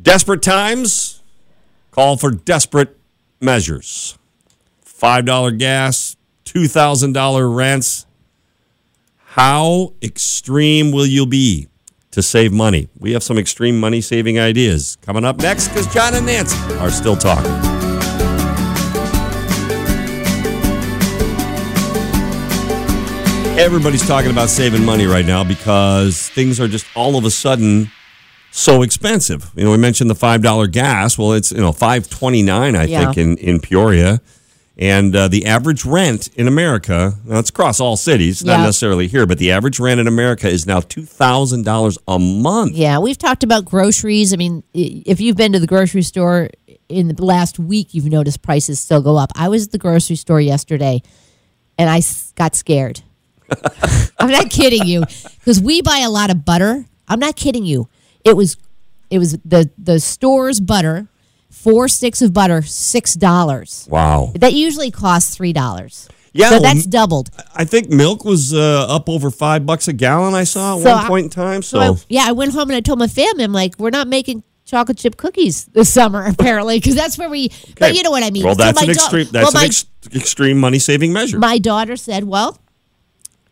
Desperate times call for desperate measures. $5 gas, $2,000 rents. How extreme will you be to save money? We have some extreme money saving ideas coming up next because John and Nancy are still talking. Everybody's talking about saving money right now because things are just all of a sudden so expensive. You know, we mentioned the five dollar gas. Well, it's you know five twenty nine, I Yeah. think, in in Peoria, and uh, the average rent in America. Now it's across all cities, not necessarily here, but the average rent in America is now two thousand dollars a month. Yeah, we've talked about groceries. I mean, if you've been to the grocery store in the last week, you've noticed prices still go up. I was at the grocery store yesterday and I got scared. I'm not kidding you because we buy a lot of butter. I'm not kidding you. It was it was the the store's butter, four sticks of butter, six dollars. Wow. That usually costs three dollars. Yeah, so well, that's doubled. I think milk was uh, up over five bucks a gallon. I saw at So one I- point in time. So, So I, yeah, I went home and I told my family, I'm like, we're not making chocolate chip cookies this summer, apparently, because that's where we. But you know what I mean. Well, So that's my an da- extreme. well, That's my, an ex- extreme money saving measure. my daughter said, well.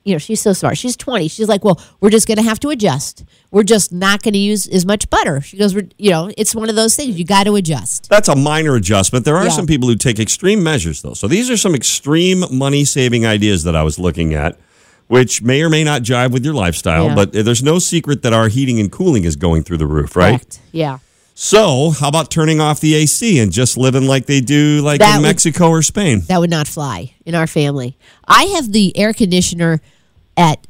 You know, she's so smart. She's 20. She's like, well, we're just going to have to adjust. We're just not going to use as much butter. She goes, we're, you know, it's one of those things. You got to adjust. That's a minor adjustment. There are Yeah. some people who take extreme measures, though. So these are some extreme money saving ideas that I was looking at, which may or may not jive with your lifestyle. Yeah. But there's no secret that our heating and cooling is going through the roof, right? Correct. Yeah. So how about turning off the AC and just living like they do, like That in would- Mexico or Spain? That would not fly in our family. I have the air conditioner at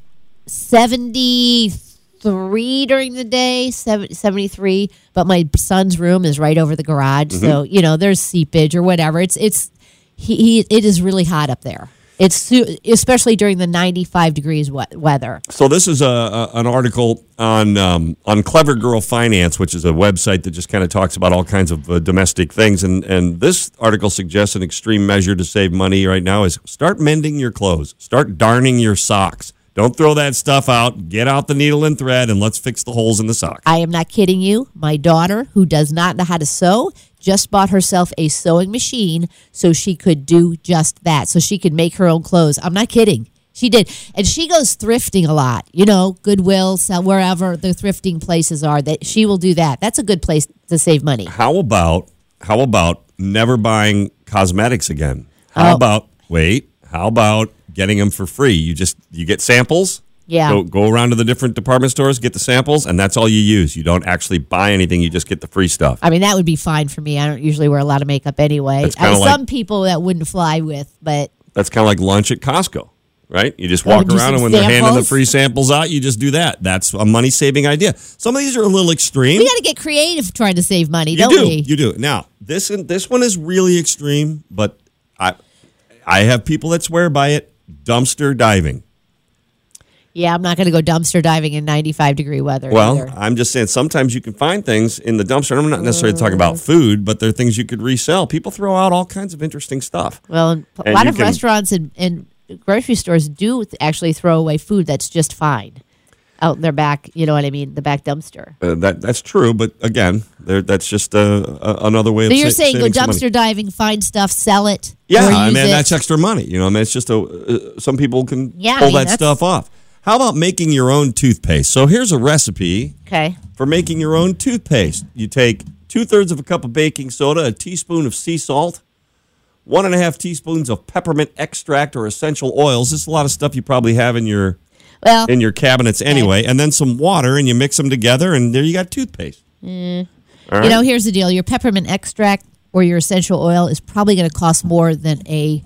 73 during the day, seven- 73, but my son's room is right over the garage. So, you know, there's seepage or whatever. It's, it's, he, he it is really hot up there. It's especially during the 95 degrees weather. So this is a, a an article on um, on Clever Girl Finance, which is a website that just kind of talks about all kinds of uh, domestic things. And and this article suggests an extreme measure to save money right now is start mending your clothes, start darning your socks. Don't throw that stuff out. Get out the needle and thread, and let's fix the holes in the sock. I am not kidding you. My daughter, who does not know how to sew, just bought herself a sewing machine so she could do just that. So she could make her own clothes. I'm not kidding. She did. And she goes thrifting a lot. You know, Goodwill, sell wherever the thrifting places are, that she will do that. That's a good place to save money. How about how about never buying cosmetics again? How Oh. about wait? How about getting them for free? You just you get samples. Yeah. Go, go around to the different department stores, get the samples, and that's all you use. You don't actually buy anything. You just get the free stuff. I mean, that would be fine for me. I don't usually wear a lot of makeup anyway. That's Uh, like- some people that wouldn't fly with, but That's kind of like lunch at Costco, right? You just walk around, and when they're handing the free samples out, you just do that. That's a money saving idea. Some of these are a little extreme. we got to get creative trying to save money, you don't do, we? you do. Now this this one is really extreme, but I I have people that swear by it. Dumpster diving. Yeah, I'm not going to go dumpster diving in 95 degree weather. Well, either. I'm just saying sometimes you can find things in the dumpster. I'm not necessarily talking about mm. food, but there are things you could resell. People throw out all kinds of interesting stuff. well, and a and lot of can- restaurants and, and grocery stores do actually throw away food that's just fine out in their back. You know what I mean? The back dumpster. Uh, that that's true, but again, there, that's just uh, a, another way So of you're sa- saying go some money. dumpster diving, find stuff, sell it. Yeah, I mean it. that's extra money. You know, I mean it's just a uh, some people can Yeah, I pull mean, that that's- stuff off. How about making your own toothpaste? So here's a recipe okay. for making your own toothpaste. You take two thirds of a cup of baking soda, a teaspoon of sea salt, one and a half teaspoons of peppermint extract or essential oils. This is a lot of stuff you probably have in your Well, in your cabinets anyway, and then some water, and you mix them together, and there you got toothpaste. Mm. All you know, here's the deal: your peppermint extract or your essential oil is probably going to cost more than a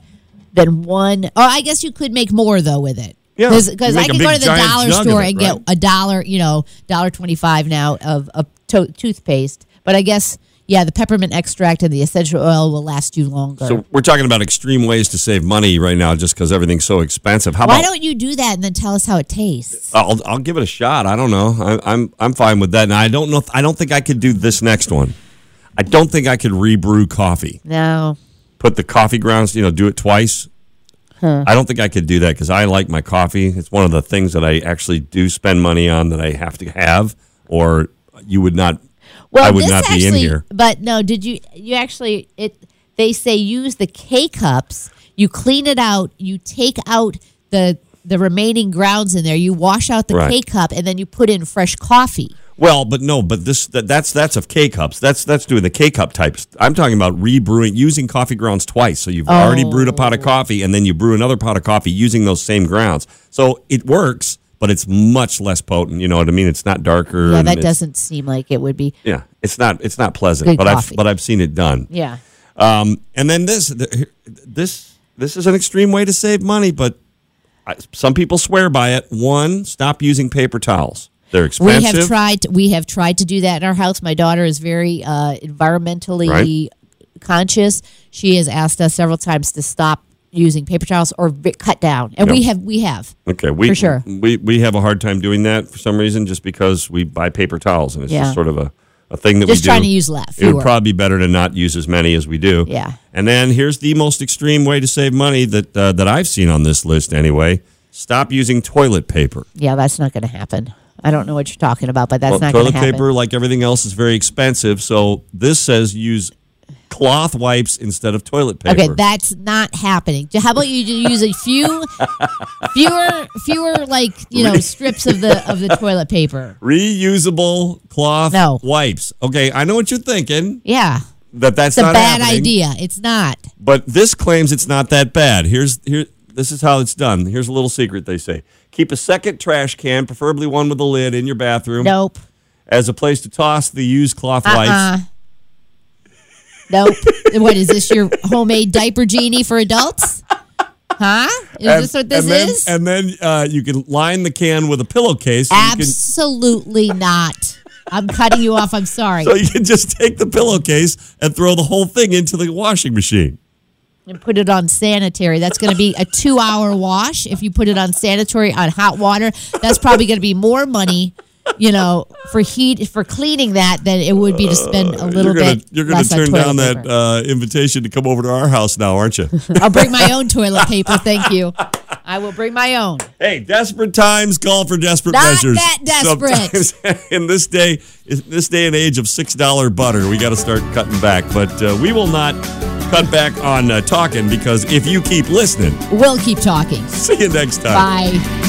than one. Or I guess you could make more though with it. Yeah, because I a can go to the dollar store it, and get a dollar, you know, dollar twenty five now of of to- toothpaste. But I guess yeah, the peppermint extract and the essential oil will last you longer. So we're talking about extreme ways to save money right now, just because everything's so expensive. How Why about? don't you do that and then tell us how it tastes? Uh, I'll I'll give it a shot. I don't know. I, I'm I'm fine with that. And I don't know. If, I don't think I could do this next one. I don't think I could rebrew coffee. No. Put the coffee grounds. You know, do it twice. I don't think I could do that because I like my coffee. It's one of the things that I actually do spend money on that I have to have, or you would not Well, I would not be in here. But no, did you? You actually it. They say use the K cups. You clean it out. You take out the the remaining grounds in there. You wash out the Right. K cup, and then you put in fresh coffee. Well, but no, but this that, that's that's of K cups. That's that's doing the K cup types. I'm talking about rebrewing using coffee grounds twice. So you've already brewed a Oh. pot of oh. coffee and then you brew another pot of coffee using those same grounds. So it works, but it's much less potent. You know what I mean? It's not darker. Yeah, that doesn't seem like it would be. Yeah, it's not it's not pleasant. Good but coffee. I've but I've seen it done. Yeah. Um, and then this this this is an extreme way to save money, but I, some people swear by it. One, stop using paper towels. They're expensive. We have tried. We have tried to do that in our house. My daughter is very uh, environmentally Right. conscious. She has asked us several times to stop using paper towels or cut down, and we have. We have. Okay, we For sure. we we have a hard time doing that for some reason, just because we buy paper towels, and it's Yeah. just sort of a, a thing that Just we do. Just trying to use less. It would probably be better to not use as many as we do. Yeah. And then here's the most extreme way to save money that uh, that I've seen on this list anyway. Stop using toilet paper. Yeah, that's not going to happen. I don't know what you're talking about, but that's Well, not going toilet to happen. paper, like everything else, is very expensive. So this says use cloth wipes instead of toilet paper. Okay, that's not happening. How about you use a few, fewer, fewer like you know strips of the of the toilet paper? Reusable cloth No. wipes. Okay, I know what you're thinking. Yeah, That that's it's a bad happening. idea. It's not. But this claims it's not that bad. Here's here. This is how it's done. Here's a little secret. They say keep a second trash can, preferably one with a lid, in your bathroom Nope. as a place to toss the used cloth Uh-uh. wipes. Nope. what is this? Your homemade diaper genie for adults? Huh? Is And- this what this and then, is? And then uh, you can line the can with a pillowcase. so you can- Absolutely not. I'm cutting you off. I'm sorry. So you can just take the pillowcase and throw the whole thing into the washing machine. and put it on sanitary. That's going to be a two hour wash. If you put it on sanitary on hot water, that's probably going to be more money, you know, for heat for cleaning that than it would be to spend a little you're gonna bit. you're gonna turn toilet down that uh, invitation to come over to our house now, aren't you? I'll bring my own toilet paper. Thank you. I will bring my own. hey, desperate times call for desperate Not measures. that desperate. In this day, in this day and age of six dollar butter, we got to start cutting back. But uh, we will not cut back on uh, talking because if you keep listening, We'll keep talking. see you next time. Bye.